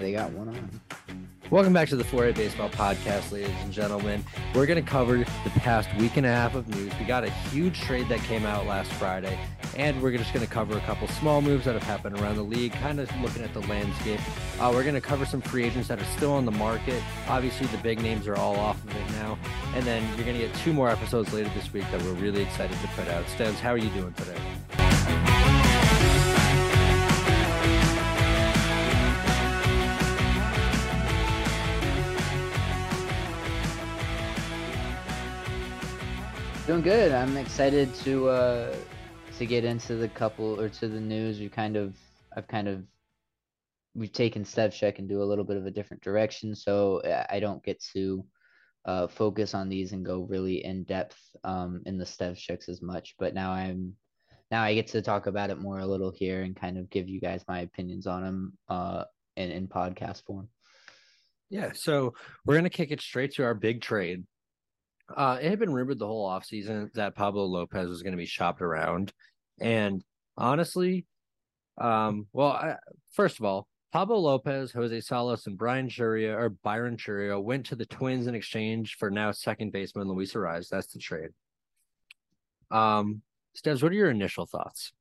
They got one on. Welcome back to the 4A Baseball Podcast, ladies and gentlemen. We're going to cover the past week and a half of news. We got a huge trade that came out last Friday, and we're just going to cover a couple small moves that have happened around the league, kind of looking at the landscape. Uh, we're going to cover some free agents that are still on the market. Obviously, the big names are all off of it now. And then you're going to get two more episodes later this week that we're really excited to put out. Stevs, how are you doing today? Doing good. I'm excited to uh to get into the couple or to the news. We kind of I've kind of we've taken step check and do a little bit of a different direction, so I don't get to uh focus on these and go really in depth um in the step checks as much. But now I'm now I get to talk about it more a little here and kind of give you guys my opinions on them uh in, in podcast form. Yeah, so we're gonna kick it straight to our big trade. Uh, it had been rumored the whole offseason that Pablo Lopez was going to be shopped around. And honestly, um, well, I, first of all, Pablo Lopez, Jose Salas, and Brian Chourio or Byron Chourio went to the Twins in exchange for now second baseman Luis Arraez. That's the trade. Um, Stevs, what are your initial thoughts?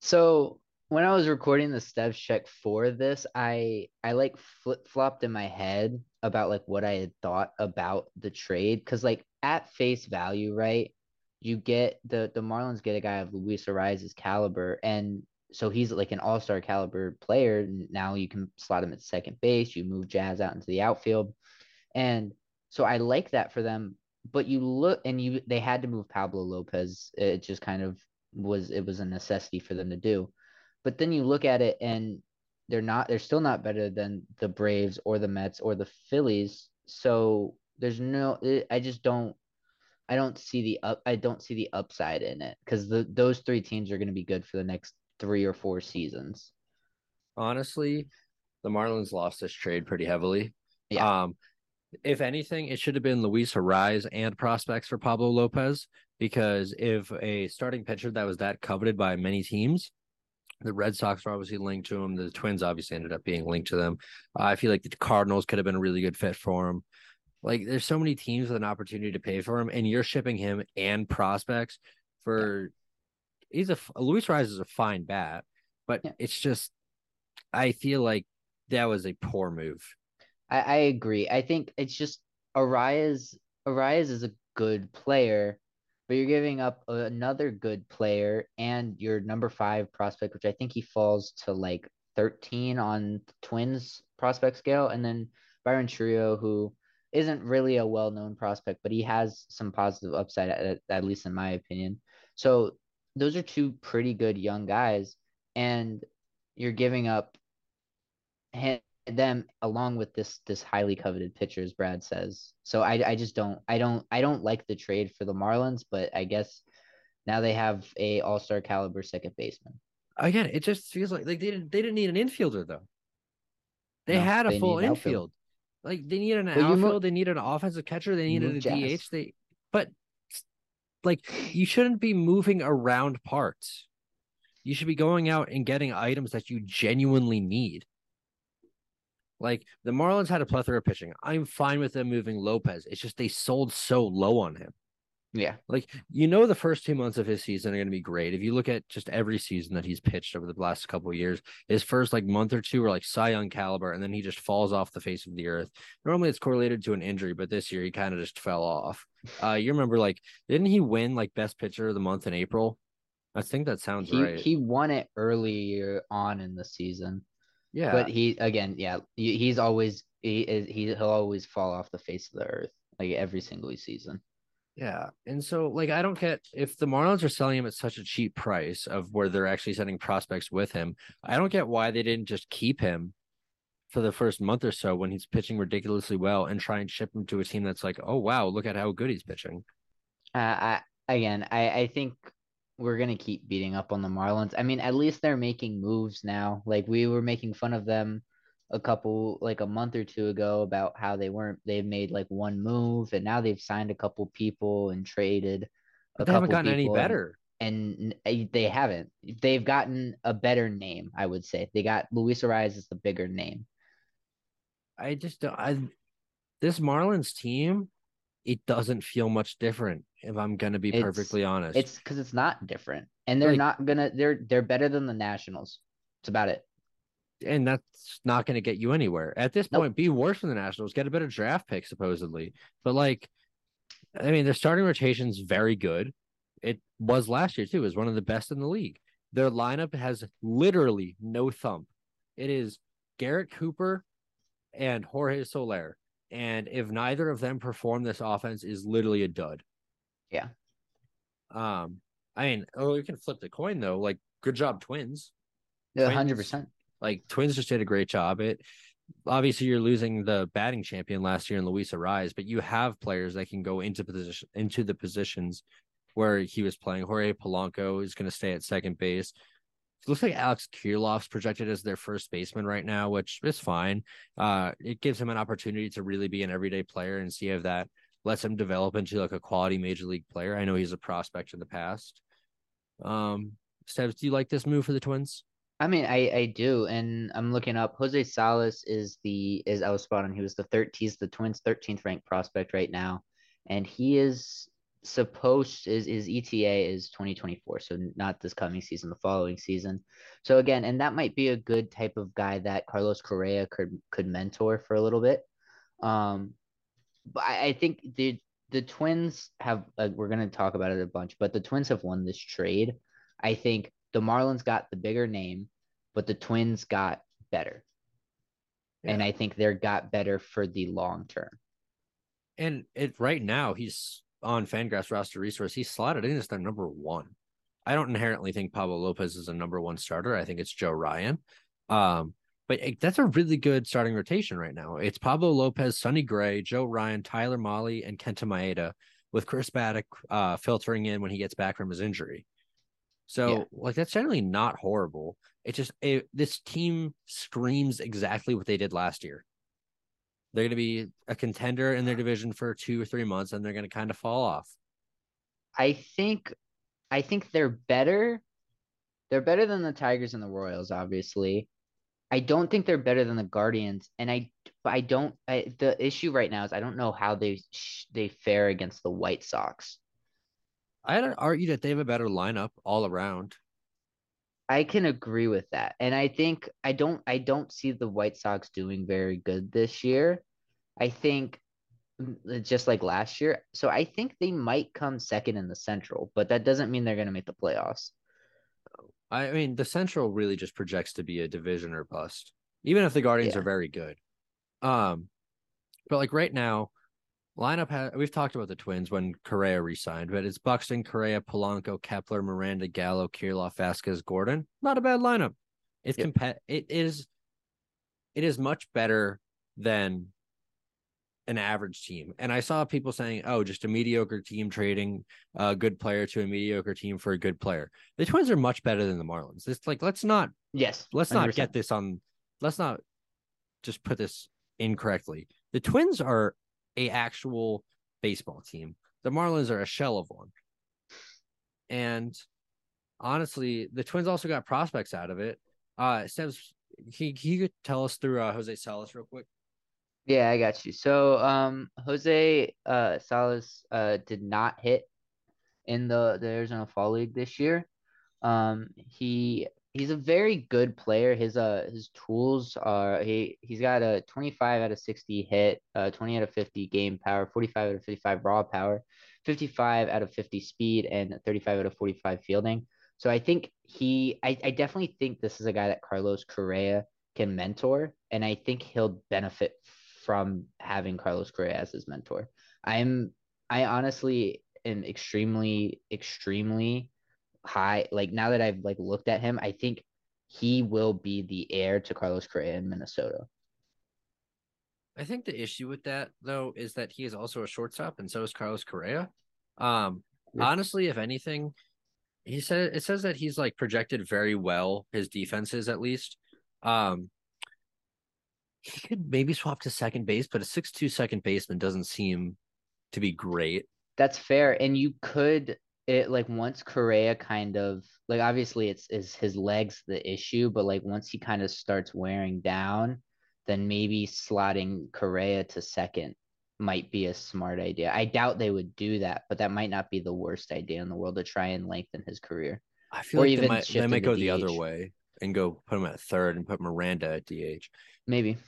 So when I was recording the steps check for this, I I like flip flopped in my head about like what I had thought about the trade because like at face value, right? You get the the Marlins get a guy of Luis Arraez's caliber, and so he's like an all star caliber player. Now you can slot him at second base. You move Jazz out into the outfield, and so I like that for them. But you look and you they had to move Pablo Lopez. It just kind of was it was a necessity for them to do. But then you look at it and they're not they're still not better than the Braves or the Mets or the Phillies. So there's no I just don't I don't see the up I don't see the upside in it cuz the those three teams are going to be good for the next 3 or 4 seasons. Honestly, the Marlins lost this trade pretty heavily. Yeah. Um if anything, it should have been Luis Arraez and prospects for Pablo Lopez because if a starting pitcher that was that coveted by many teams the Red Sox were obviously linked to him. The Twins obviously ended up being linked to them. Uh, I feel like the Cardinals could have been a really good fit for him. Like, there's so many teams with an opportunity to pay for him, and you're shipping him and prospects for. Yeah. He's a Luis Arraez is a fine bat, but yeah. it's just I feel like that was a poor move. I, I agree. I think it's just Arraez. Arraez is a good player but you're giving up another good player and your number five prospect, which I think he falls to like 13 on Twins prospect scale, and then Byron Chourio, who isn't really a well-known prospect, but he has some positive upside at, at least in my opinion. So those are two pretty good young guys, and you're giving up him, them along with this this highly coveted pitcher, as Brad says. So I I just don't I don't I don't like the trade for the Marlins, but I guess now they have a All Star caliber second baseman. Again, it just feels like like they didn't they didn't need an infielder though. They no, had a they full infield. Outfield. Like they need an well, outfield, mo- they need an offensive catcher, they need a jazz. DH. They but like you shouldn't be moving around parts. You should be going out and getting items that you genuinely need. Like the Marlins had a plethora of pitching. I'm fine with them moving Lopez. It's just they sold so low on him. Yeah. Like, you know, the first two months of his season are going to be great. If you look at just every season that he's pitched over the last couple of years, his first like month or two are like Cy Young caliber, and then he just falls off the face of the earth. Normally it's correlated to an injury, but this year he kind of just fell off. Uh, you remember, like, didn't he win like best pitcher of the month in April? I think that sounds he, right. He won it earlier on in the season. Yeah. But he again, yeah, he's always he is he he'll always fall off the face of the earth like every single season. Yeah. And so like I don't get if the Marlins are selling him at such a cheap price of where they're actually sending prospects with him, I don't get why they didn't just keep him for the first month or so when he's pitching ridiculously well and try and ship him to a team that's like, oh wow, look at how good he's pitching. Uh, I again, I I think we're gonna keep beating up on the Marlins. I mean, at least they're making moves now. Like we were making fun of them a couple like a month or two ago about how they weren't they've made like one move and now they've signed a couple people and traded a they haven't gotten any better and, and, they haven't they've gotten a better name i would say they got luis arraez is the bigger name I just don't. I this Marlins team, it doesn't feel much different. If I'm gonna be It's- perfectly honest, It's because it's not different, and they're Like- not gonna. They're they're better than the Nationals. It's about it. And that's not gonna get you anywhere at this Nope. point. Be worse than the Nationals. Get a better draft pick supposedly, but like, I mean, their starting rotation's very good. It was last year too. It was one of the best in the league. Their lineup has literally no thump. It is Garrett Cooper and Jorge Soler. And if neither of them perform, this offense is literally a dud. Yeah. Um, I mean, oh, you can flip the coin though. Like, good job, Twins. Twins- hundred percent. Like, Twins just did a great job. It obviously you're losing the batting champion last year in Luis Arraez, but you have players that can go into position into the positions where he was playing. Jorge Polanco is going to stay at second base. It looks like Alex Kirilloff's projected as their first baseman right now, which is fine. Uh, it gives him an opportunity to really be an everyday player and see if that lets him develop into like a quality major league player. I know he's a prospect in the past. Um, Stevs, do you like this move for the Twins? I mean, I I do, and I'm looking up. Jose Salas is the is I was spot on. He was the third. He's the Twins' 13th ranked prospect right now, and he is supposed is his ETA is 2024, so not this coming season, the following season. So again, and that might be a good type of guy that Carlos Correa could could mentor for a little bit. Um, but I, I think the the Twins have. Uh, we're gonna talk about it a bunch, but the Twins have won this trade. I think the Marlins got the bigger name, but the Twins got better. And I think they're got better for the long term. And it right now he's on Fangraphs roster resource. He's slotted in as their number one. I don't inherently think Pablo Lopez is a number one starter. I think it's Joe Ryan. Um, but it- that's a really good starting rotation right now. It's Pablo Lopez, Sonny Gray, Joe Ryan, Tyler Mahle, and Kenta Maeda, with Chris Paddack uh, filtering in when he gets back from his injury. So, Yeah. like, that's generally not horrible. It just it, this team screams exactly what they did last year. They're going to be a contender in their division for two or three months, and they're going to kind of fall off. I think I think they're better. They're better than the Tigers and the Royals, obviously. I don't think they're better than the Guardians, and I I don't. I, the issue right now is I don't know how they sh- they fare against the White Sox. I'd argue that they have a better lineup all around. I can agree with that. And I think I don't I don't see the White Sox doing very good this year. I think mm, just like last year. So I think they might come second in the Central, but that doesn't mean they're going to make the playoffs. I mean, the Central really just projects to be a division or bust, even if the Guardians Yeah. are very good. Um, but like right now, lineup ha- we've talked about the Twins when Correa resigned, but it's Buxton, Correa, Polanco, Kepler, Miranda, Gallo, Kirilloff, Vasquez, Gordon. Not a bad lineup. It's Yep. compa- It is. It is much better than an average team. And I saw people saying, "Oh, just a mediocre team trading a good player to a mediocre team for a good player." The Twins are much better than the Marlins. It's like let's not Yes. let's not 100%. get this on let's not just put this incorrectly. The Twins are a actual baseball team. The Marlins are a shell of one. And honestly, the Twins also got prospects out of it. Uh Stevs, he could tell us through uh, Jose Salas real quick. Yeah, I got you. So, um, Jose uh Salas uh did not hit in the the Arizona Fall League this year. Um, he he's a very good player. His uh his tools are he he's got a 25 out of 60 hit, uh 20 out of 50 game power, 45 out of 55 raw power, 55 out of 50 speed, and 35 out of 45 fielding. So I think he I, I definitely think this is a guy that Carlos Correa can mentor, and I think he'll benefit from having Carlos Correa as his mentor. I'm I honestly am extremely, extremely high. Like now that I've like looked at him, I think he will be the heir to Carlos Correa in Minnesota. I think the issue with that though is that he is also a shortstop and so is Carlos Correa. Um Yeah. honestly, if anything, he said it says that he's like projected very well, his defenses at least. Um he could maybe swap to second base, but a six-two second baseman doesn't seem to be great. That's fair. And you could it like once Correa kind of like obviously it's is his legs the issue, but like once he kind of starts wearing down, then maybe slotting Correa to second might be a smart idea. I doubt they would do that, but that might not be the worst idea in the world to try and lengthen his career. I feel Or like even they might, they might go the other way and go put him at third and put Miranda at DH. Maybe.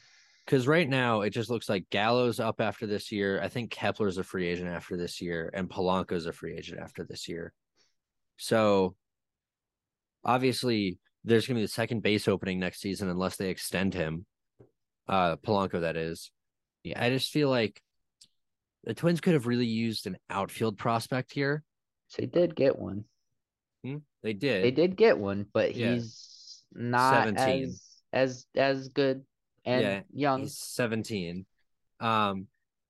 Because right now it just looks like Gallo's up after this year. I think Kepler's a free agent after this year, and Polanco's a free agent after this year. So obviously there's gonna be the second base opening next season unless they extend him. Uh Polanco, that is. Yeah, I just feel like the Twins could have really used an outfield prospect here. They did get one. Hmm? They did. They did get one, but Yeah. he's not 17. as as as good and Yeah, young. He's 17. Um,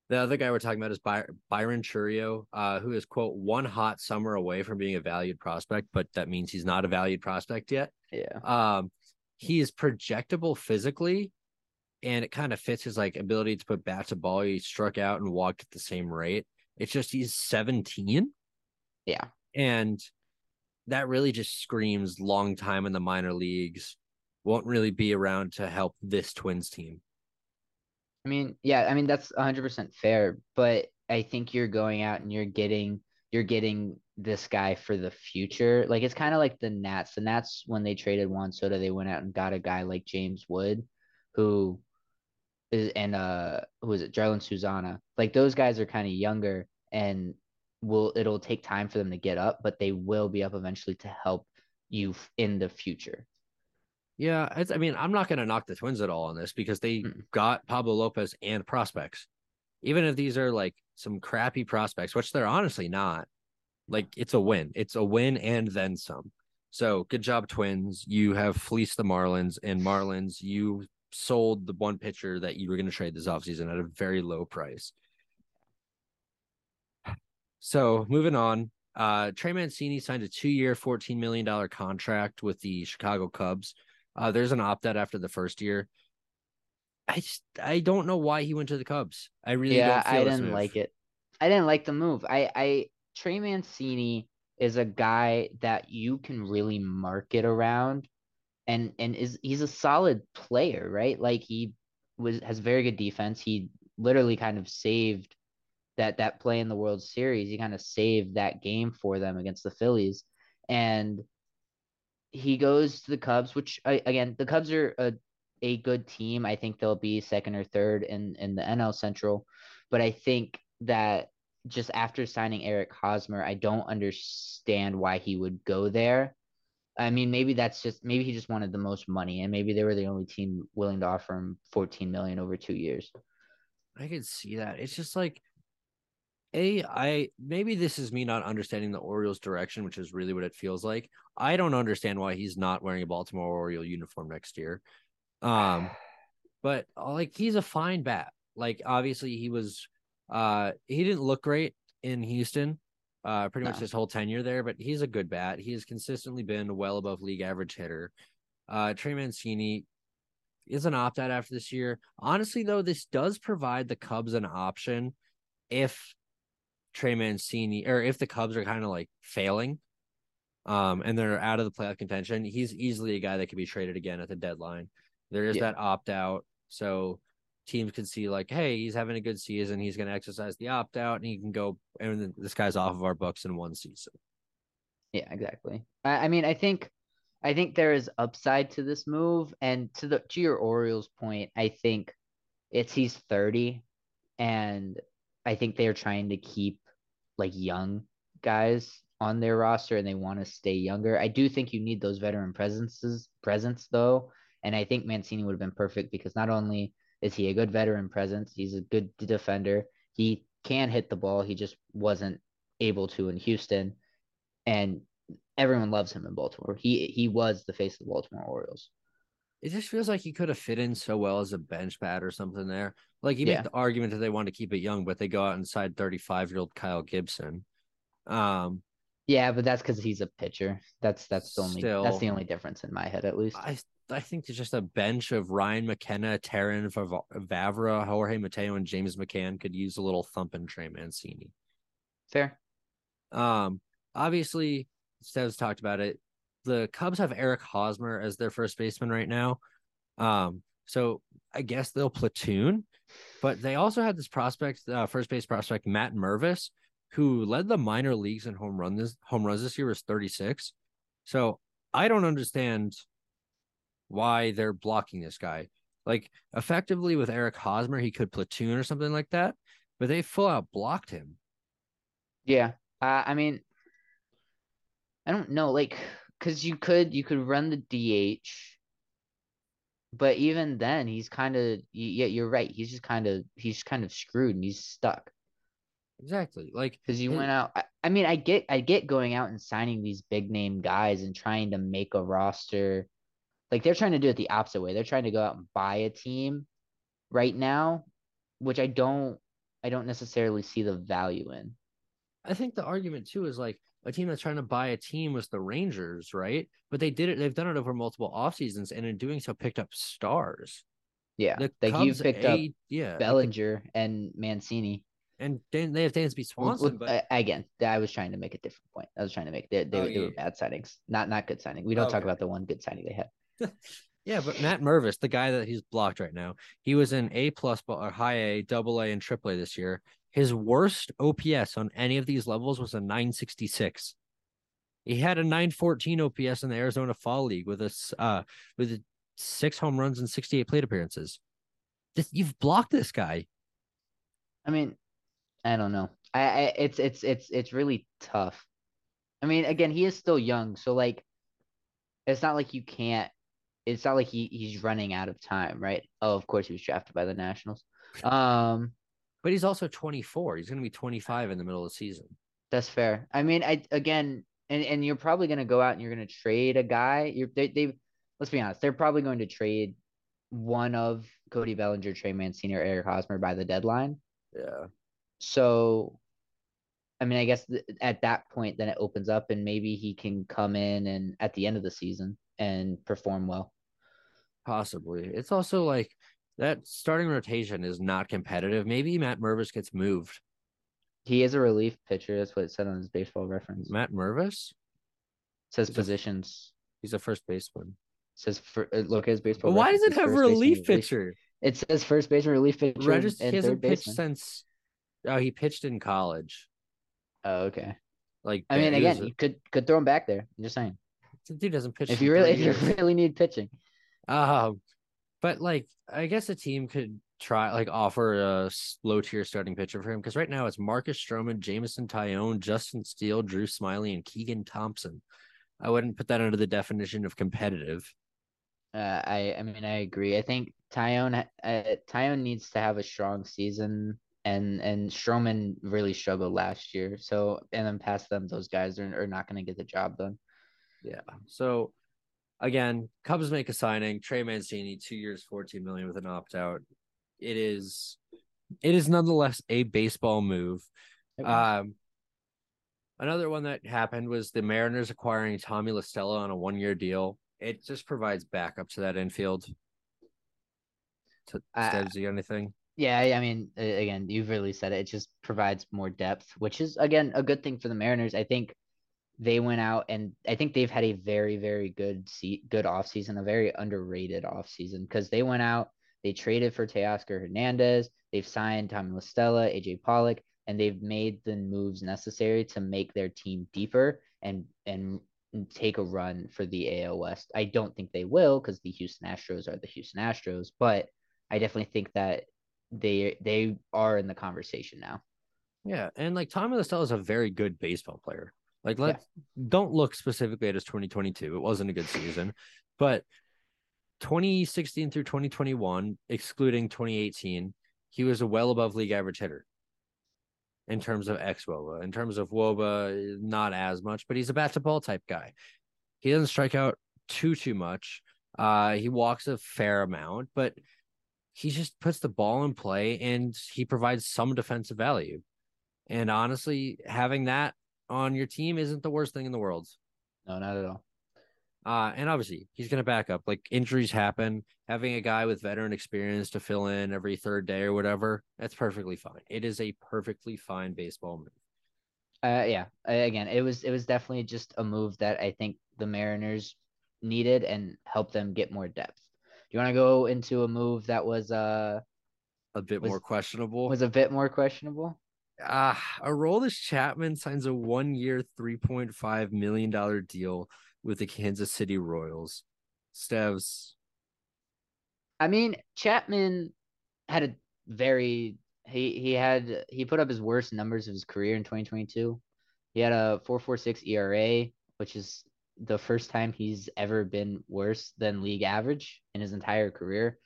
the other guy we're talking about is By- Byron Chourio, uh, who is quote one hot summer away from being a valued prospect, but that means he's not a valued prospect yet. Yeah. Um, he is projectable physically, and it kind of fits his like ability to put bat to ball. He struck out and walked at the same rate. It's just he's 17, Yeah. and that really just screams long time in the minor leagues. Won't really be around to help this Twins team. I mean, yeah, I mean that's 100% fair, but I think you're going out and you're getting you're getting this guy for the future. Like it's kind of like the Nats. The Nats when they traded Juan Soto, they went out and got a guy like James Wood, who is and uh who is it? Jarlin Susana. Like those guys are kind of younger and will it'll take time for them to get up, but they will be up eventually to help you in the future. Yeah, it's, I mean, I'm not going to knock the Twins at all on this because they Mm. got Pablo Lopez and prospects. Even if these are like some crappy prospects, which they're honestly not, like it's a win. It's a win and then some. So good job, Twins. You have fleeced the Marlins, and Marlins, you sold the one pitcher that you were going to trade this offseason at a very low price. So moving on, uh, Trey Mancini signed a two-year, $14 million contract with the Chicago Cubs. Uh, there's an opt-out after the first year. I just I don't know why he went to the Cubs. I really yeah, don't feel I didn't like it. I didn't like the move. I, I Trey Mancini is a guy that you can really market around, and and is he's a solid player, right? Like he was has very good defense. He literally kind of saved that that play in the World Series. He kind of saved that game for them against the Phillies, and he goes to the Cubs, which again the Cubs are a a good team. I think they'll be second or third in in the NL Central, but I think that just after signing Eric Hosmer, I don't understand why he would go there. I mean, maybe that's just maybe he just wanted the most money, and maybe they were the only team willing to offer him 14 million over two years. I can see that. It's just like a I maybe this is me not understanding the Orioles direction, which is really what it feels like. I don't understand why he's not wearing a Baltimore Oriole uniform next year. Um but uh, like he's a fine bat. Like obviously he was uh he didn't look great in Houston uh pretty much his whole tenure there, but he's a good bat. He has consistently been well above league average hitter. Uh Trey Mancini is an opt out after this year. Honestly, though, this does provide the Cubs an option if Trey Mancini or if the Cubs are kind of like failing um and they're out of the playoff contention, he's easily a guy that could be traded again at the deadline. There is Yeah. that opt out. So teams can see like, hey, he's having a good season. He's going to exercise the opt out and he can go and this guy's off of our books in one season. Yeah, exactly. I, I mean, I think I think there is upside to this move, and to the to your Orioles point, I think it's he's 30, and I think they are trying to keep like young guys on their roster, and they want to stay younger. I do think you need those veteran presences presence though, and I think Mancini would have been perfect because not only is he a good veteran presence, he's a good defender. He can hit the ball. He just wasn't able to in Houston and everyone loves him in Baltimore. He he was the face of the Baltimore Orioles. It just feels like he could have fit in so well as a bench bat or something there. Like you Yeah. make the argument that they want to keep it young, but they go out and sign 35 year old Kyle Gibson. Um, Yeah, but that's because he's a pitcher. That's that's the only that's the only difference in my head, at least. I I think there's just a bench of Ryan McKenna, Terrin Vavra, Jorge Mateo, and James McCann could use a little thumping Trey Mancini. Fair. Um, obviously, Stev's talked about it. The Cubs have Eric Hosmer as their first baseman right now. Um, So I guess they'll platoon, but they also had this prospect, uh, first base prospect Matt Mervis, who led the minor leagues in home run this home runs this year was 36. So I don't understand why they're blocking this guy. Like effectively with Eric Hosmer, he could platoon or something like that, but they full out blocked him. Yeah. Uh, I mean, I don't know, like, because you could you could run the DH, but even then, he's kind of yeah, you're right. He's just kind of he's kind of screwed and he's stuck. Exactly, like because you it, went out. I, I mean, I get I get going out and signing these big name guys and trying to make a roster. Like they're trying to do it the opposite way. They're trying to go out and buy a team right now, which I don't I don't necessarily see the value in. I think the argument too is like a team that's trying to buy a team was the Rangers, right? But they did it. They've done it over multiple off seasons, and in doing so, picked up stars. Yeah, the like Cubs, you picked a, up yeah Bellinger like and Mancini, and Dan, they have Dansby Swanson. But again, I was trying to make a different point. I was trying to make they, they, oh, they yeah. were bad signings, not not good signing. We don't oh, talk about the one good signing they had. yeah, but Matt Mervis, the guy that he's blocked right now, he was in A plus or high A, double A, and triple A this year. His worst OPS on any of these levels was a 966. He had a 914 OPS in the Arizona Fall League with a uh, with six home runs and 68 plate appearances. This, you've blocked this guy. I mean, I don't know. I, I it's it's it's it's really tough. I mean, again, he is still young, so like, it's not like you can't. It's not like he he's running out of time, right? Oh, of course he was drafted by the Nationals. Um, but he's also 24. He's going to be 25 in the middle of the season. That's fair. I mean, I again, and and you're probably going to go out and you're going to trade a guy. You're they they let's be honest, they're probably going to trade one of Cody Bellinger, Trey Mancini, or Eric Hosmer by the deadline. Yeah. So, I mean, I guess th- at that point, then it opens up, and maybe he can come in and at the end of the season and perform well. Possibly. It's also like that starting rotation is not competitive. Maybe Matt Mervis gets moved. He is a relief pitcher. That's what it said on his baseball reference. Matt Mervis it says he's positions. A, he's a first baseman. It says for uh, look at his baseball. why does it have relief pitcher? It says first baseman, relief pitcher. Regis- he hasn't pitched since. Oh, he pitched in college. Oh, okay. Like I mean, again, a... you could could throw him back there. I'm just saying. The dude doesn't pitch. If you really, if you really need pitching. Um, but like, I guess a team could try like offer a low tier starting pitcher for him because right now it's Marcus Stroman, Jameson Taillon, Justin Steele, Drew Smyly, and Keegan Thompson. I wouldn't put that under the definition of competitive. Uh, I I mean I agree. I think Tyone uh, Taillon needs to have a strong season, and and Stroman really struggled last year. So and then past them, those guys are, are not going to get the job done. Yeah. So again, Cubs make a signing, Trey Mancini, two years, 14 million with an opt out. It is it is nonetheless a baseball move. Um another one that happened was the Mariners acquiring Tommy La Stella on a one year deal. It just provides backup to that infield. To uh, you anything? Yeah, I mean, again, you've really said it. It just provides more depth, which is again a good thing for the Mariners. I think they went out and I think they've had a very, very good se- good offseason, a very underrated offseason because they went out, they traded for Teoscar Hernandez, they've signed Tommy La Stella, AJ Pollock, and they've made the moves necessary to make their team deeper and and take a run for the AL West. I don't think they will because the Houston Astros are the Houston Astros, but I definitely think that they they are in the conversation now. Yeah, and like Tommy La Stella is a very good baseball player. Like, let yeah. don't look specifically at his 2022. It wasn't a good season, but 2016 through 2021, excluding 2018, he was a well above league average hitter in terms of xwOBA. In terms of wOBA, not as much, but he's a bat to ball type guy. He doesn't strike out too too much. Uh, he walks a fair amount, but he just puts the ball in play and he provides some defensive value. And honestly, having that on your team isn't the worst thing in the world. No, not at all. Uh, and obviously he's going to back up. Like injuries happen. Having a guy with veteran experience to fill in every third day or whatever, that's perfectly fine. It is a perfectly fine baseball move. Uh, yeah. Again, it was it was definitely just a move that I think the Mariners needed and helped them get more depth Do you want to go into a move that was uh A bit Was- more questionable. was a bit more questionable? Ah, Aroldis Chapman signs a three point five million dollar deal with the Kansas City Royals. Stevs, I mean, Chapman had a very he he had he put up his worst numbers of his career in 2022. He had a 4.46 ERA, which is the first time he's ever been worse than league average in his entire career.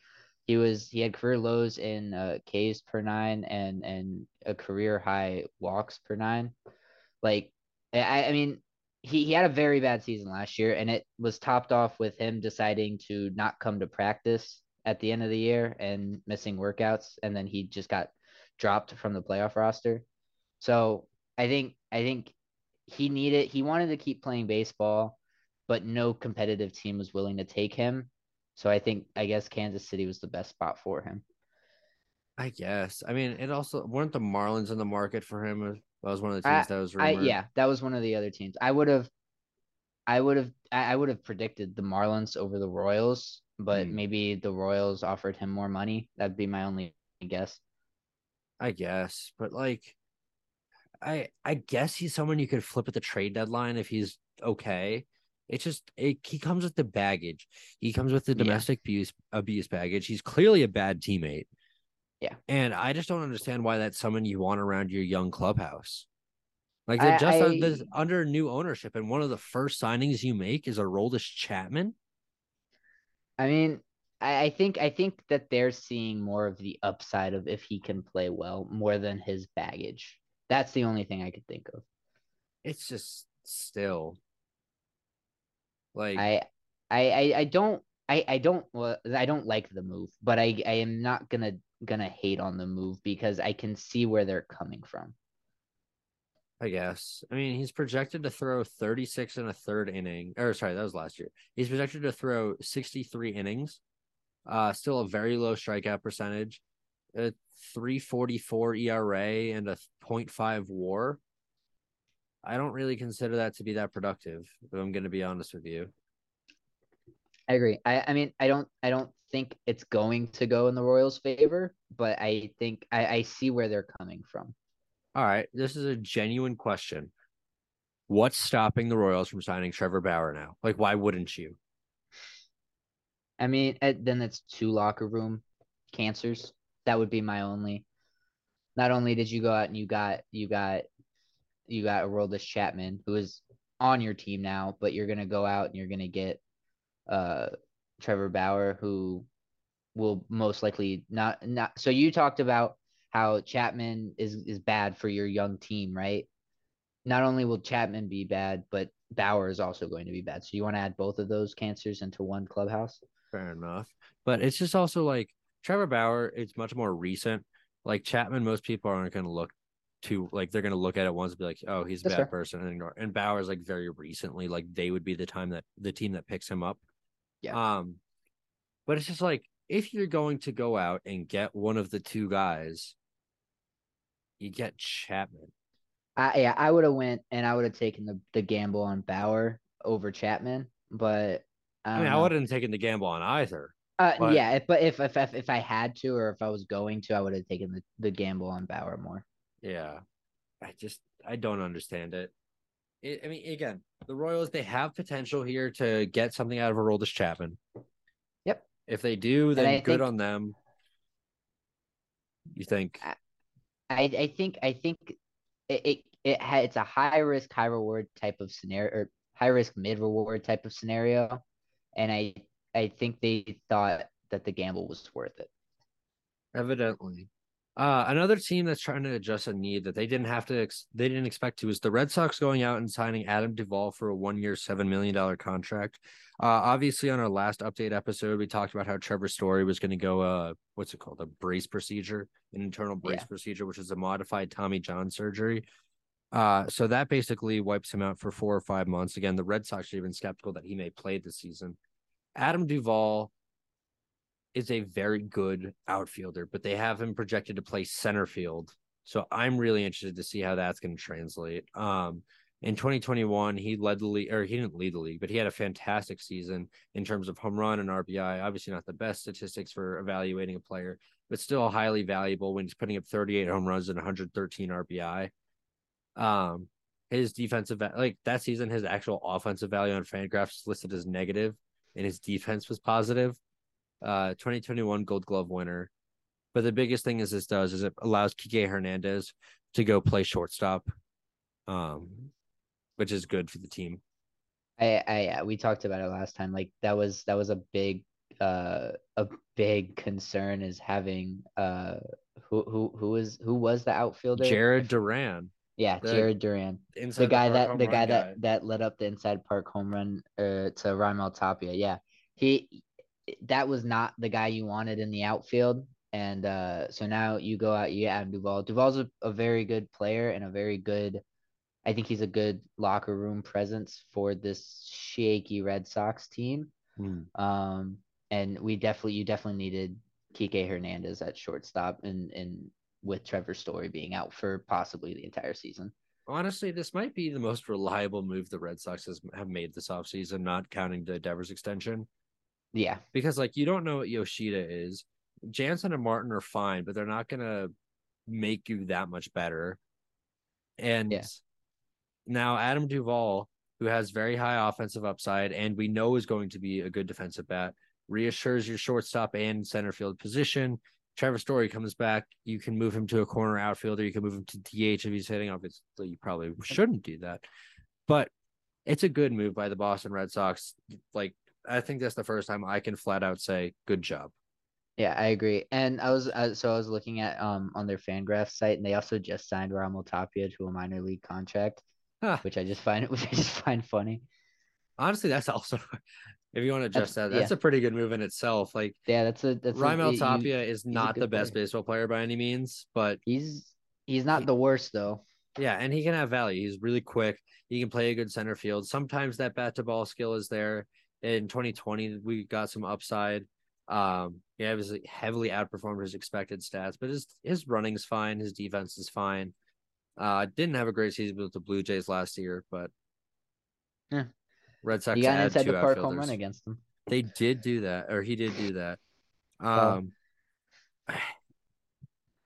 He was he had career lows in uh, Ks per nine and and a career high walks per nine. Like I I mean he, he had a very bad season last year and it was topped off with him deciding to not come to practice at the end of the year and missing workouts and then he just got dropped from the playoff roster. So I think I think he needed he wanted to keep playing baseball, but no competitive team was willing to take him. So I think I guess Kansas City was the best spot for him. I guess. I mean, it also weren't the Marlins in the market for him. That was one of the I- teams that was I rumored. yeah, that was one of the other teams. I would have I would have I I would have predicted the Marlins over the Royals, but Hmm. maybe the Royals offered him more money. That'd be my only guess. I guess, but like, I I guess he's someone you could flip at the trade deadline if he's okay. It's just it, he comes with the baggage. He comes with the Yeah. domestic abuse abuse baggage. He's clearly a bad teammate. Yeah. and I just don't understand why that's someone you want around your young clubhouse. Like they're just uh, this- under new ownership, and one of the first signings you make is Aroldis Chapman. I mean, I, I think I think that they're seeing more of the upside of if he can play well more than his baggage. That's the only thing I could think of. It's just still like I I I, I don't I, I don't well, I don't like the move, but I, I am not gonna gonna hate on the move because I can see where they're coming from. I guess. I mean, he's projected to throw 36 and a third inning. Or sorry, that was last year. He's projected to throw 63 innings. Uh still a very low strikeout percentage. A 344 ERA and a 0.5 war. I don't really consider that to be that productive, if I'm gonna be honest with you. I agree. I, I mean I don't I don't think it's going to go in the Royals' favor, but I think I, I see where they're coming from. All right, this is a genuine question. What's stopping the Royals from signing Trevor Bauer now? Like, why wouldn't you? I mean, eh, then it's two locker room cancers. That would be my only. Not only did you go out and you got you got you got Aroldis Chapman, who is on your team now, but you're gonna go out and you're gonna get uh Trevor Bauer, who will most likely not not. So you talked about how Chapman is is bad for your young team, right? Not only will Chapman be bad, but Bauer is also going to be bad. So you want to add both of those cancers into one clubhouse? Fair enough. But it's just also like Trevor Bauer, it's much more recent. Like Chapman, most people aren't going to look to like they're going to look at it once and be like, oh, he's a That's bad fair. person and ignore. And Bauer's like very recently, like they would be the time that the team that picks him up. Yeah. Um, but it's just like if you're going to go out and get one of the two guys, you get Chapman. I yeah, I would have went and I would have taken the, the gamble on Bauer over Chapman, but I, I, mean, I wouldn't have taken the gamble on either. Uh, but- yeah, if, but if, if if if I had to or if I was going to, I would have taken the, the gamble on Bauer more. Yeah. I just I don't understand it. it. I mean, again, the Royals they have potential here to get something out of a Aroldis Chapman. Yep. If they do, then good think- on them. You think? I I think I think it it, it ha, it's a high risk high reward type of scenario or high risk mid reward type of scenario, and I I think they thought that the gamble was worth it. Evidently. Uh, another team that's trying to adjust a need that they didn't have to, ex- they didn't expect to, is the Red Sox going out and signing Adam Duvall for a one-year, seven million dollar contract. Uh, obviously, on our last update episode, we talked about how Trevor Story was going to go, uh, what's it called, a brace procedure, an internal brace Yeah. procedure, which is a modified Tommy John surgery. Uh, so that basically wipes him out for four or five months. Again, the Red Sox are even skeptical that he may play this season. Adam Duvall is a very good outfielder, but they have him projected to play center field. So I'm really interested to see how that's going to translate. Um, In 2021, he led the league, or he didn't lead the league, but he had a fantastic season in terms of home run and RBI. Obviously, not the best statistics for evaluating a player, but still highly valuable when he's putting up 38 home runs and 113 RBI. Um, his defensive like that season, his actual offensive value on Fangraphs listed as negative, and his defense was positive. Uh, 2021 Gold Glove winner. But the biggest thing is this does is it allows Kike Hernandez to go play shortstop, um, which is good for the team. I, I we talked about it last time. Like that was that was a big uh a big concern is having uh who who who was who was the outfielder? Jared Duran. Yeah, the, Jarren Duran, the guy the that the guy, guy, that that led up the inside park home run uh, to Raimel Tapia. Yeah, he that was not the guy you wanted in the outfield, and uh, so now you go out, you Adam Duvall. Duvall's a, a very good player and a very good. I think he's a good locker room presence for this shaky Red Sox team. Mm. Um, and we definitely, you definitely needed Kike Hernandez at shortstop, and and with Trevor Story being out for possibly the entire season. Honestly, this might be the most reliable move the Red Sox has have made this offseason, not counting the Devers extension. Yeah. Because like you don't know what Yoshida is. Jansen and Martin are fine, but they're not gonna make you that much better. And yeah. now Adam Duvall, who has very high offensive upside and we know is going to be a good defensive bat, reassures your shortstop and center field position. Trevor Story comes back, you can move him to a corner outfielder. You can move him to DH if he's hitting. Obviously, you probably shouldn't do that, but it's a good move by the Boston Red Sox. Like, I think that's the first time I can flat out say, good job. Yeah, I agree. And I was uh, so I was looking at um on their Fangraph site, and they also just signed Raimel Tapia to a minor league contract, huh. which I just find which I just find funny. Honestly, that's also if you want to adjust that's, that, that's yeah. a pretty good move in itself. Like, yeah, that's a that's Raimel Tapia is not the best player. baseball player by any means, but he's he's not he, the worst though. Yeah, and he can have value. He's really quick. He can play a good center field. Sometimes that bat to ball skill is there. In 2020, we got some upside. Um, yeah, he was heavily outperformed his expected stats, but his his running's fine. His defense is fine. Uh, didn't have a great season with the Blue Jays last year, but yeah, Red Sox. You got inside the park home run against them. They did do that, or he did do that. Oh. Um, oh.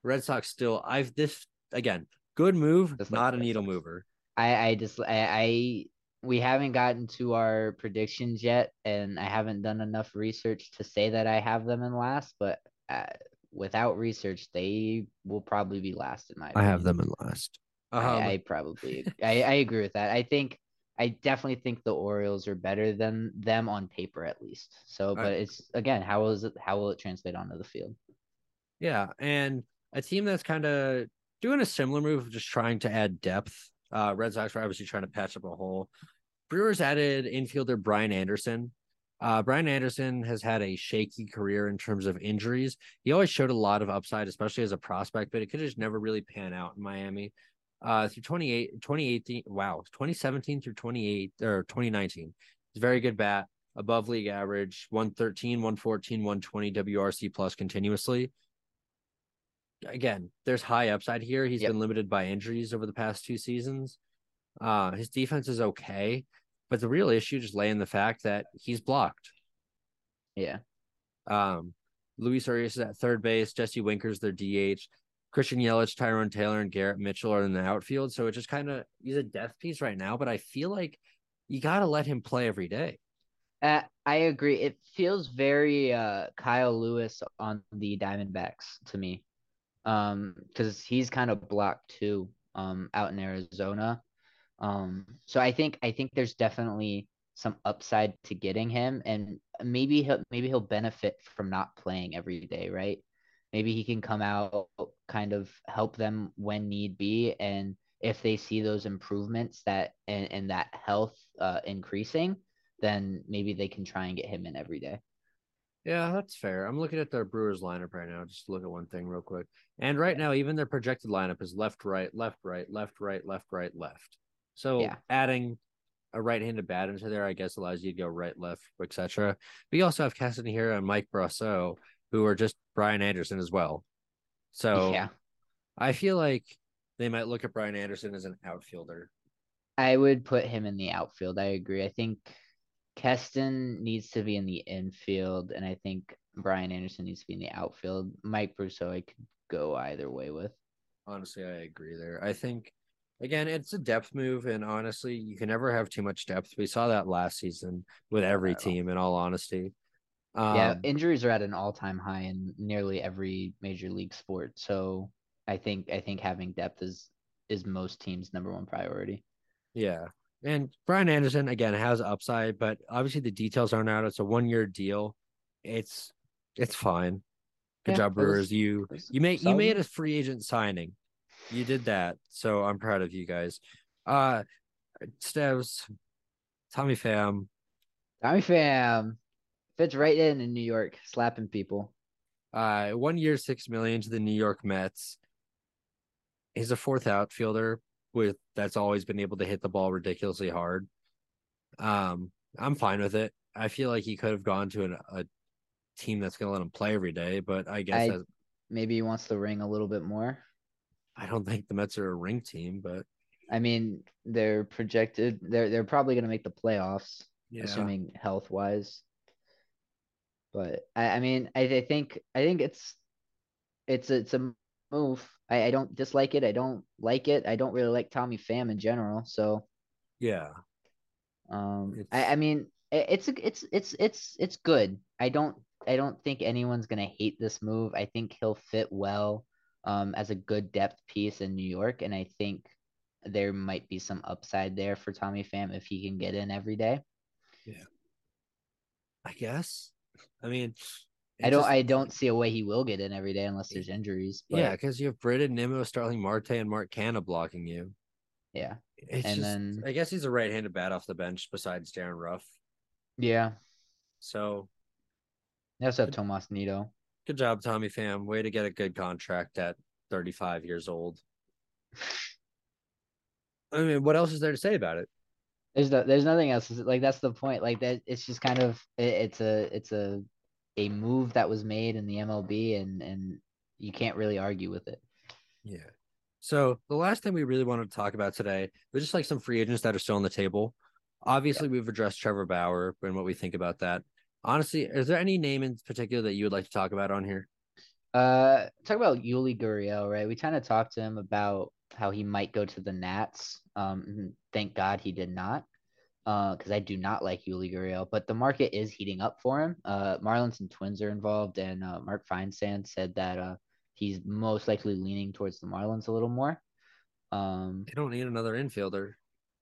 Red Sox still. I've this again. Good move, just not a needle mover. I I just I, I we haven't gotten to our predictions yet, and I haven't done enough research to say that I have them in last. But uh, without research, they will probably be last in my. Opinion. I have them in last. Um, I, I, probably I, I agree with that. I think I definitely think the Orioles are better than them on paper at least. So, but it's again, how is it? How will it translate onto the field? Yeah, and a team that's kind of doing a similar move, of just trying to add depth. Uh, Red Sox are obviously trying to patch up a hole. Brewers added infielder Brian Anderson. Uh, Brian Anderson has had a shaky career in terms of injuries. He always showed a lot of upside, especially as a prospect, but it could just never really pan out in Miami uh, through 28, 2018. Wow, 2017 through 28 or 2019. It's very good bat, above league average, 113, 114, 120 WRC plus continuously. Again, there's high upside here. He's yep. been limited by injuries over the past two seasons. Uh, his defense is okay, but the real issue just lay in the fact that he's blocked. Yeah. Um, Luis Urias is at third base. Jesse Winker's their DH. Christian Yelich, Tyrone Taylor, and Garrett Mitchell are in the outfield. So it just kind of he's a death piece right now, but I feel like you got to let him play every day. Uh, I agree. It feels very uh, Kyle Lewis on the Diamondbacks to me, because he's kind of blocked too, um, out in Arizona. Um, so I think I think there's definitely some upside to getting him, and maybe he'll maybe he'll benefit from not playing every day, right? maybe he can come out, kind of help them when need be, and if they see those improvements that and, and that health uh, increasing, then maybe they can try and get him in every day. Yeah, that's fair. I'm looking at their Brewers lineup right now. Just look at one thing real quick. And right now, even their projected lineup is left, right, left, right, left, right, left, right, left. So yeah. adding a right-handed bat into there, I guess, allows you to go right, left, etc. But you also have Keston Hiura and Mike Brosseau, who are just Brian Anderson as well. So yeah, I feel like they might look at Brian Anderson as an outfielder. I would put him in the outfield. I agree. I think Keston needs to be in the infield, and I think Brian Anderson needs to be in the outfield. Mike Brosseau, I could go either way with. Honestly, I agree there. I think again, it's a depth move, and honestly, you can never have too much depth. We saw that last season with every team. In all honesty, um, yeah, injuries are at an all-time high in nearly every major league sport. So I think I think having depth is is most teams' number one priority. Yeah, and Brian Anderson again has upside, but obviously the details aren't out. It's a one-year deal. It's it's fine. Good yeah, job, Brewers. Was, you you made you made a free agent signing. You did that, so I'm proud of you guys. Uh, Stevs, Tommy Pham, Tommy Pham fits right in in New York, slapping people. Uh, one year, six million to the New York Mets. He's a fourth outfielder with that's always been able to hit the ball ridiculously hard. Um, I'm fine with it. I feel like he could have gone to an, a team that's going to let him play every day, but I guess I, maybe he wants the ring a little bit more. I don't think the Mets are a ring team, but I mean, they're projected. They're they're probably going to make the playoffs, yeah. assuming health wise. But I, I mean, I, I think I think it's it's it's a move. I, I don't dislike it. I don't like it. I don't really like Tommy Pham in general. So yeah. Um, I, I mean, it's it's it's it's it's good. I don't I don't think anyone's gonna hate this move. I think he'll fit well um, as a good depth piece in New York, and I think there might be some upside there for Tommy Pham if he can get in every day. Yeah, I guess. I mean, I don't. Just, I don't see a way he will get in every day unless there's injuries. But... Yeah, because you have Brandon Nimmo, Starling Marte, and Mark Canha blocking you. Yeah, it's and just, then I guess he's a right-handed bat off the bench besides Darin Ruf. Yeah. So. They also have Tomas Nido. Good job, Tommy Pham. Way to get a good contract at 35 years old. I mean, what else is there to say about it? There's no, there's nothing else. Like that's the point. Like that, it's just kind of it, it's a it's a a move that was made in the MLB, and and you can't really argue with it. Yeah. So the last thing we really wanted to talk about today was just like some free agents that are still on the table. Obviously, yeah. we've addressed Trevor Bauer and what we think about that. Honestly, is there any name in particular that you would like to talk about on here? Uh, talk about Yuli Gurriel, right? We kind of talked to him about how he might go to the Nats. Um, thank God he did not, because uh, I do not like Yuli Gurriel. But the market is heating up for him. Uh, Marlins and Twins are involved, and uh, Mark Feinsand said that uh, he's most likely leaning towards the Marlins a little more. Um, they don't need another infielder.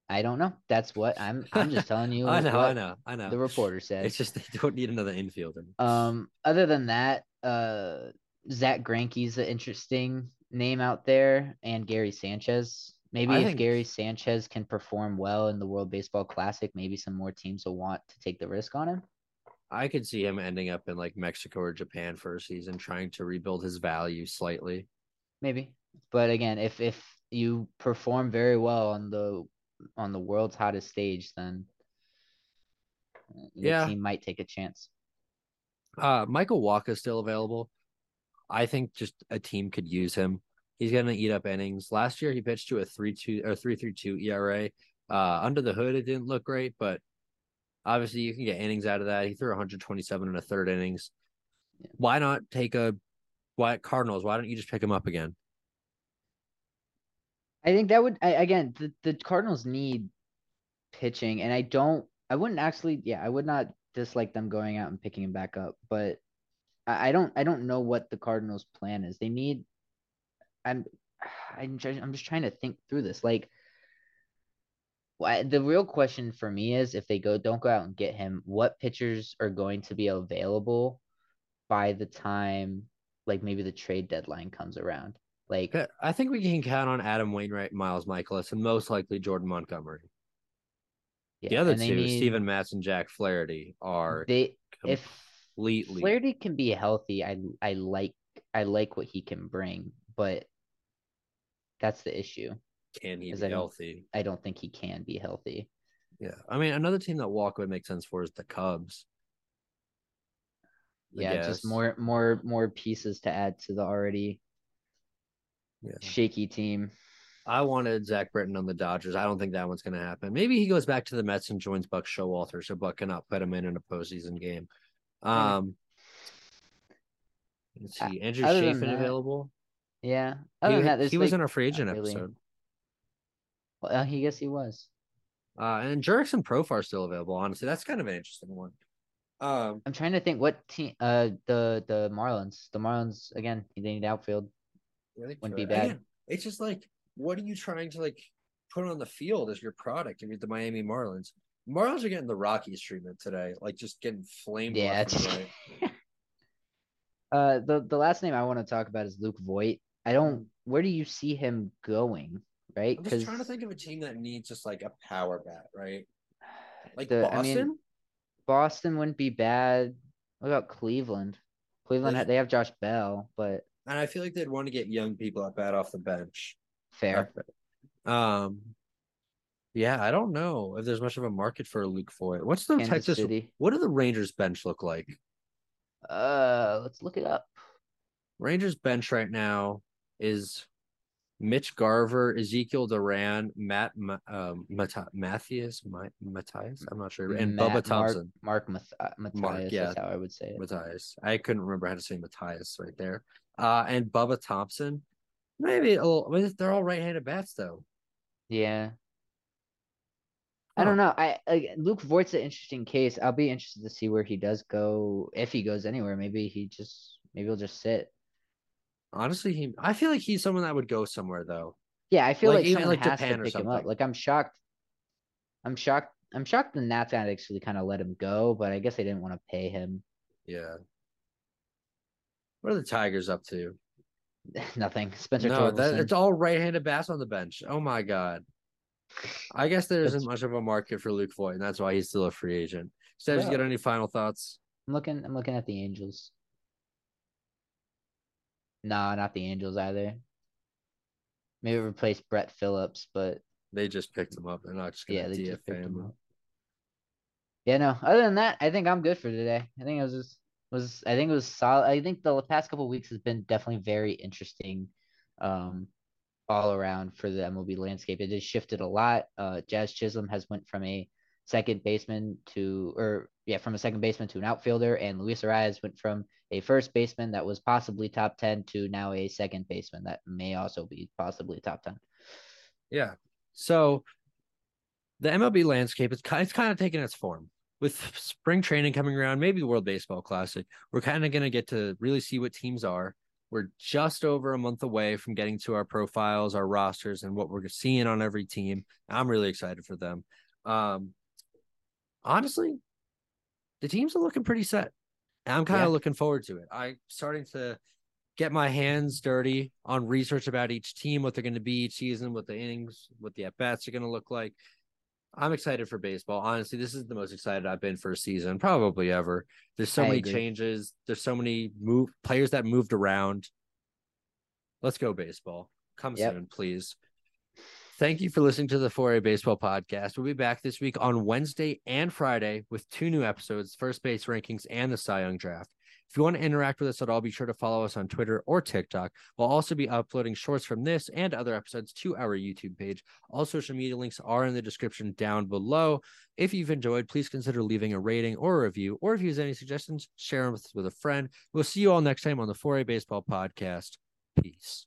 I don't know. That's what I'm. I'm just telling you. I know. I know. I know. The reporter said it's just they don't need another infielder. Um. Other than that, uh, Zack Greinke's an interesting name out there, and Gary Sanchez. Maybe I if think... Gary Sanchez can perform well in the World Baseball Classic, maybe some more teams will want to take the risk on him. I could see him ending up in like Mexico or Japan for a season, trying to rebuild his value slightly. Maybe, but again, if if you perform very well on the on the world's hottest stage, then the yeah. team might take a chance. Uh, Michael Wacha is still available. I think just a team could use him. He's going to eat up innings. Last year, he pitched to a three-two or three-three-two ERA. Uh, under the hood, it didn't look great, but obviously you can get innings out of that. He threw 127 in a third innings. Why not take a why Cardinals? Why don't you just pick him up again? I think that would I, again the, the Cardinals need pitching, and I don't. I wouldn't actually. Yeah, I would not dislike them going out and picking him back up, but I, I don't. I don't know what the Cardinals' plan is. They need. I'm. I'm. I'm just trying to think through this. Like, the real question for me is if they go don't go out and get him, what pitchers are going to be available by the time like maybe the trade deadline comes around? Like I think we can count on Adam Wainwright, Miles Mikolas, and most likely Jordan Montgomery. Yeah, the other two, need, Steven Matz and Jack Flaherty, are they completely if Flaherty can be healthy. I I like I like what he can bring, but that's the issue. Can he be I healthy? I don't think he can be healthy. Yeah, I mean, another team that Walk would make sense for is the Cubs. I yeah, guess. just more more more pieces to add to the already yeah. shaky team. I wanted Zach Britton on the Dodgers. I don't think that one's going to happen. Maybe he goes back to the Mets and joins Buck Showalter, so Buck cannot put him in in a postseason game. Um, let's see, Andrew Other Chafin available. Yeah. Other He, than that, there's he was in our free agent really. episode. Well, uh, he guess he was. Uh, and Jurickson Profar still available. Honestly, that's kind of an interesting one. Um, I'm trying to think what team. Uh, the the Marlins. The Marlins again. They need outfield. really Wouldn't be bad. Again, it's just like, what are you trying to like put on the field as your product if you're the Miami Marlins? Marlins are getting the Rockies treatment today, like just getting flamed. Yeah. right. uh, the the last name I want to talk about is Luke Voit. I don't. Where do you see him going? Right? I'm just trying to think of a team that needs just like a power bat, right? Like The- I Boston. mean, Boston wouldn't be bad. What about Cleveland? Cleveland, There's- they have Josh Bell, but and I feel like they'd want to get young people at bat off the bench. fair. Um, yeah, I don't know if there's much of a market for Luke Voit. What's the Kansas Texas? City. What do the Rangers bench look like? Uh, let's look it up. Rangers bench right now is Mitch Garver, Ezekiel Duran, Matt Ma- um, Mata- Matthews, Mathias. I'm not sure, and Matt- Bubba Thompson. Mark, Mark uh, Mathias. yeah. That's how I would say it. Mathias. I couldn't remember how to say Mathias right there. Uh, and Bubba Thompson. Maybe a little. I mean, they're all right-handed bats though. Yeah. I Huh. don't know. I, I Luke Voit's an interesting case. I'll be interested to see where he does go. If he goes anywhere, maybe he just maybe he'll just sit. Honestly, he. I feel like he's someone that would go somewhere though. Yeah, I feel Like, like, someone like, has Japan to or pick him up. Like I'm shocked. I'm shocked. I'm shocked the Nats actually kind of let him go, but I guess they didn't want to pay him. Yeah. What are the Tigers up to? Nothing. Spencer no, that, it's all right-handed bats on the bench. Oh my god. I guess there isn't much of a market for Luke Voit, and that's why he's still a free agent. Stevs, you got any final thoughts? I'm looking. I'm looking at the Angels. Nah, not the Angels either. Maybe replace Brett Phillips, but They just picked him up. They're not just gonna yeah, they just picked him him. up. Yeah, no. Other than that, I think I'm good for today. I think it was just, was I think it was solid. I think the past couple weeks has been definitely very interesting, um, all around for the MLB landscape. It has shifted a lot. Uh, Jazz Chisholm has went from a second baseman to, or yeah, from a second baseman to an outfielder, and Luis Arraez went from a first baseman that was possibly top ten to now a second baseman that may also be possibly top ten. Yeah. So the MLB landscape is it's kind of taking its form with spring training coming around, maybe World Baseball Classic. We're kind of going to get to really see what teams are. We're just over a month away from getting to our profiles, our rosters, and what we're seeing on every team. I'm really excited for them. Um, honestly, the teams are looking pretty set. And I'm kind of Yeah. looking forward to it. I'm starting to get my hands dirty on research about each team, what they're going to be each season, what the innings, what the at bats are going to look like. I'm excited for baseball. Honestly, this is the most excited I've been for a season, probably ever. There's so I many agree. changes. There's so many move players that moved around. Let's go baseball. Come Yep. soon, please. Thank you for listening to the 4A Baseball Podcast. We'll be back this week on Wednesday and Friday with two new episodes, first base rankings and the Cy Young draft. If you want to interact with us at all, be sure to follow us on Twitter or TikTok. We'll also be uploading shorts from this and other episodes to our YouTube page. All social media links are in the description down below. If you've enjoyed, please consider leaving a rating or a review, or if you have any suggestions, share them with, with a friend. We'll see you all next time on the 4A Baseball Podcast. Peace.